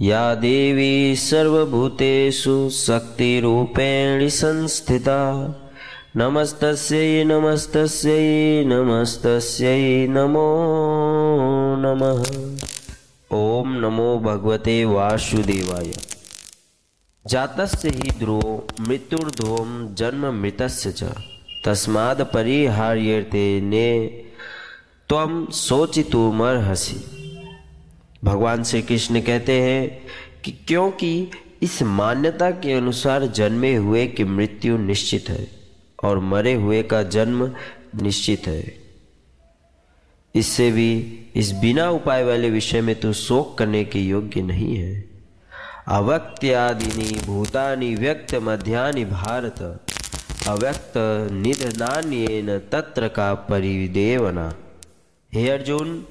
या देवी सर्वभूतेषु शक्तिरूपेण संस्थिता। नमस्तस्यै नमस्तस्यै नमस्तस्यै, नमो नमः। ॐ नमो भगवते वासुदेवाय। जातस्य हि ध्रुवो मृत्युर्ध्रुवं जन्म मृतस्य च। तस्माद् परिहार्यते ने त्वं सोचितुमर्हसि भगवान श्री कृष्ण कहते हैं कि क्योंकि इस मान्यता के अनुसार जन्मे हुए की मृत्यु निश्चित है और मरे हुए का जन्म निश्चित है। इससे भी इस बिना उपाय वाले विषय में तो शोक करने के योग्य नहीं है। अवक्त्यादिनी भूतानि व्यक्त मध्यानि भारत, अव्यक्त निधनान्येन तत्र का परिदेवना। हे अर्जुन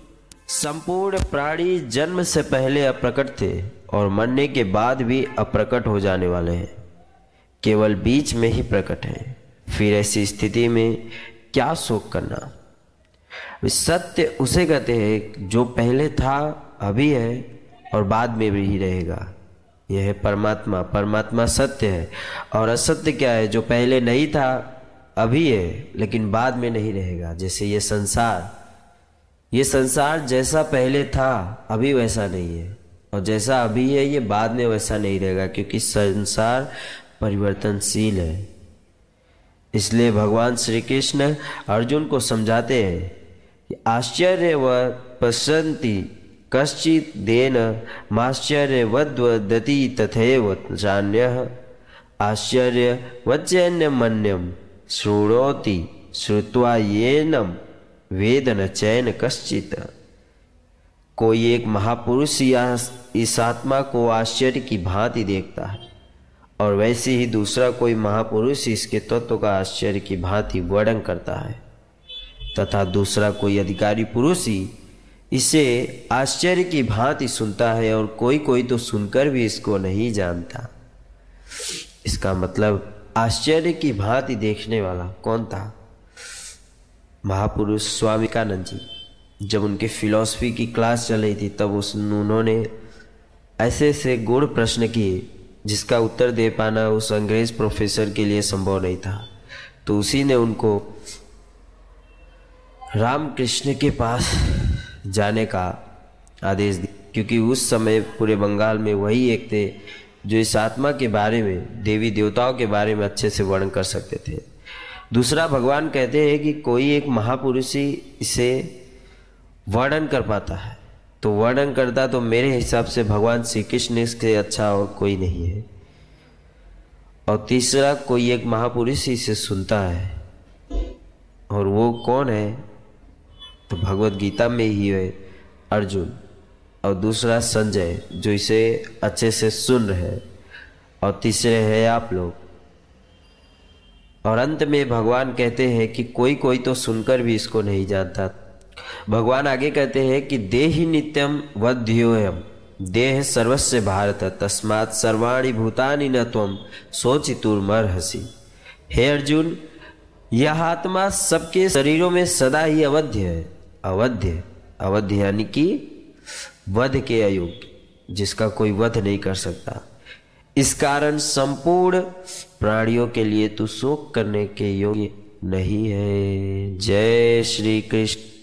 संपूर्ण प्राणी जन्म से पहले अप्रकट थे और मरने के बाद भी अप्रकट हो जाने वाले हैं। केवल बीच में ही प्रकट है। फिर ऐसी स्थिति में क्या शोक करना? सत्य उसे कहते हैं जो पहले था, अभी है और बाद में भी रहेगा। यह है परमात्मा। परमात्मा सत्य है। और असत्य क्या है? जो पहले नहीं था, अभी है, लेकिन बाद में नहीं रहेगा। जैसे ये संसार ये संसार जैसा पहले था, अभी वैसा नहीं है। और जैसा अभी है, ये बाद में वैसा नहीं रहेगा, क्योंकि संसार परिवर्तनशील है। इसलिए भगवान श्री कृष्ण अर्जुन को समझाते हैं कि आश्चर्य व पश्यंती कश्चित देन माश्चर्य वद्वदति तथैव चान्य। आश्चर्य वचन्य मन्यम श्रुणोति श्रुत्वा येनम वेद न चैन कश्चित। कोई एक महापुरुष या इस आत्मा को आश्चर्य की भांति देखता है, और वैसे ही दूसरा कोई महापुरुष इसके तत्व का आश्चर्य की भांति वर्णन करता है, तथा दूसरा कोई अधिकारी पुरुष ही इसे आश्चर्य की भांति सुनता है और कोई कोई तो सुनकर भी इसको नहीं जानता। इसका मतलब आश्चर्य की भांति देखने वाला कौन था? महापुरुष स्वामी कानंद जी, जब उनके फिलॉसफी की क्लास चल रही थी, तब उस उन्होंने ऐसे ऐसे गुण प्रश्न किए, जिसका उत्तर दे पाना उस अंग्रेज़ प्रोफेसर के लिए संभव नहीं था। तो उसी ने उनको रामकृष्ण के पास जाने का आदेश दिया। क्योंकि उस समय पूरे बंगाल में वही एक थे, जो इस आत्मा के बारे में, देवी देवताओं के बारे में अच्छे से वर्णन कर सकते थे। दूसरा, भगवान कहते हैं कि कोई एक महापुरुष ही इसे वर्णन कर पाता है। तो वर्णन करता तो मेरे हिसाब से भगवान श्री कृष्ण इसके अच्छा और कोई नहीं है। और तीसरा, कोई एक महापुरुष इसे सुनता है। और वो कौन है? तो भगवत गीता में ही है अर्जुन। और दूसरा, संजय, जो इसे अच्छे से सुन रहे और तीसरे है आप लोग। और अंत में भगवान कहते हैं कि कोई कोई तो सुनकर भी इसको नहीं जानता। भगवान आगे कहते हैं कि देहि नित्यम वध्योयम देह सर्वस्व भारत, तस्मात सर्वाणी भूतानि न तम सोचितुर्मर हसी हे अर्जुन, यह आत्मा सबके शरीरों में सदा ही अवध्य है। अवध्य अवध्य यानी कि वध के अयोग्य, जिसका कोई वध नहीं कर सकता। इस कारण संपूर्ण प्राणियों के लिए तू शोक करने के योग्य नहीं है। जय श्री कृष्ण।